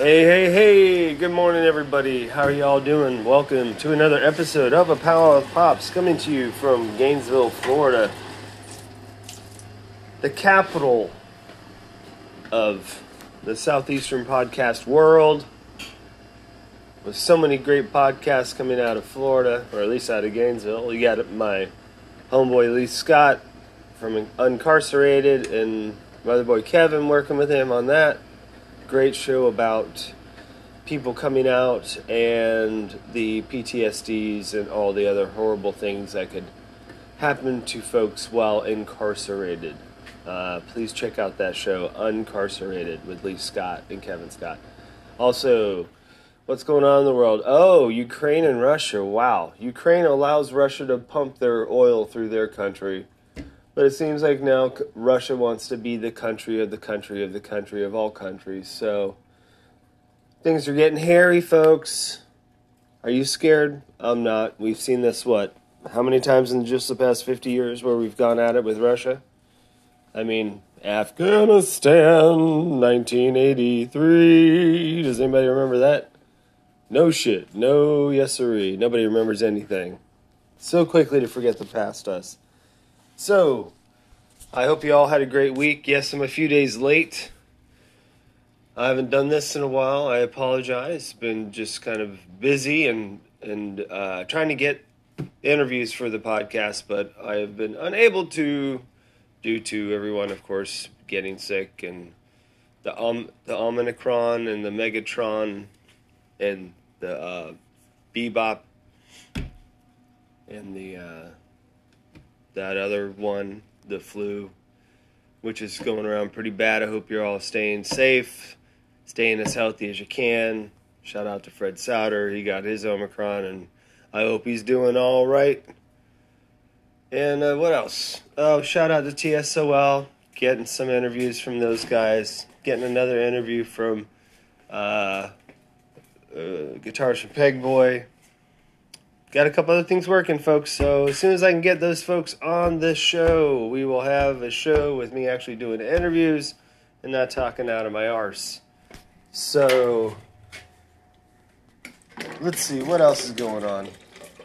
Hey, hey, hey, good morning, everybody. How are y'all doing? Welcome to another episode of A Power of Pops coming to you from Gainesville, Florida, the capital of the Southeastern podcast world. With so many great podcasts coming out of Florida, or at least out of Gainesville. You got my homeboy Lee Scott from Incarcerated and my other boy Kevin working with him on that great show about people coming out and the PTSDs and all the other horrible things that could happen to folks while incarcerated. Uh, please check out that show, Uncarcerated, with Lee Scott and Kevin Scott. Also, what's going on in the world? Oh, Ukraine and Russia. Wow. Ukraine allows Russia to pump their oil through their country. But it seems like now Russia wants to be the country of the country of the country of all countries. So things are getting hairy, folks. Are you scared? I'm not. We've seen this, what, how many times in just the past 50 years where we've gone at it with Russia? I mean, Afghanistan, 1983. Does anybody remember that? No shit. No yes siree. Nobody remembers anything. So quickly to forget the past us. So, I hope you all had a great week. Yes, I'm a few days late. I haven't done this in a while. I apologize. Been just kind of busy and and uh, trying to get interviews for the podcast, but I have been unable to due to everyone, of course, getting sick and the um the Omicron and the Megatron and the uh, Bebop and the uh, that other one, the flu, which is going around pretty bad. I hope you're all staying safe, staying as healthy as you can. Shout out to Fred Souter. He got his Omicron, and I hope he's doing all right. And uh, what else? Oh, shout out to TSOL. Getting some interviews from those guys. Getting another interview from uh, uh, Guitarist from Pegboy got a couple other things working, folks. So as soon as I can get those folks on the show, we will have a show with me actually doing interviews and not talking out of my arse. So let's see what else is going on.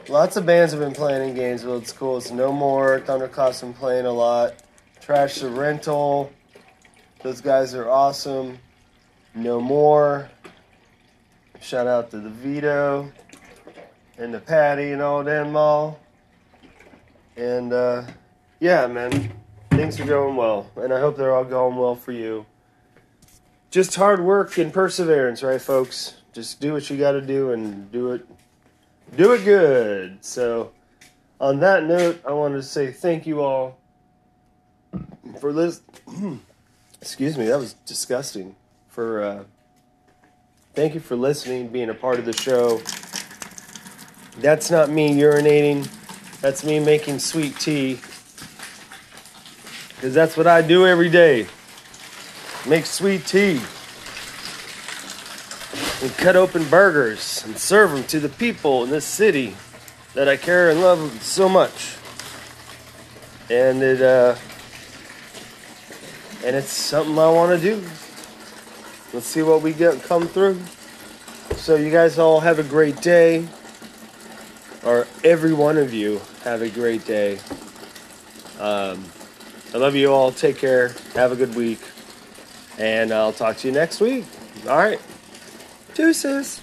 Lots of bands have been playing in Gainesville. It's cool. It's no more. Thundercloud's been playing a lot. Trash the Rental. Those guys are awesome. No more. Shout out to the Vito and the Patty and all them all. And uh, yeah, man, things are going well, and I hope they're all going well for you. Just hard work and perseverance, right, folks? Just do what you got to do and do it, do it good. So, on that note, I wanted to say thank you all for this. Excuse me, that was disgusting. For uh, thank you for listening, being a part of the show. That's not me urinating. That's me making sweet tea. Because that's what I do every day. Make sweet tea. And cut open burgers and serve them to the people in this city that I care and love so much. And it, uh, and it's something I want to do. Let's see what we get come through. So you guys all have a great day or every one of you have a great day. Um, I love you all. Take care. Have a good week. And I'll talk to you next week. All right. Deuces.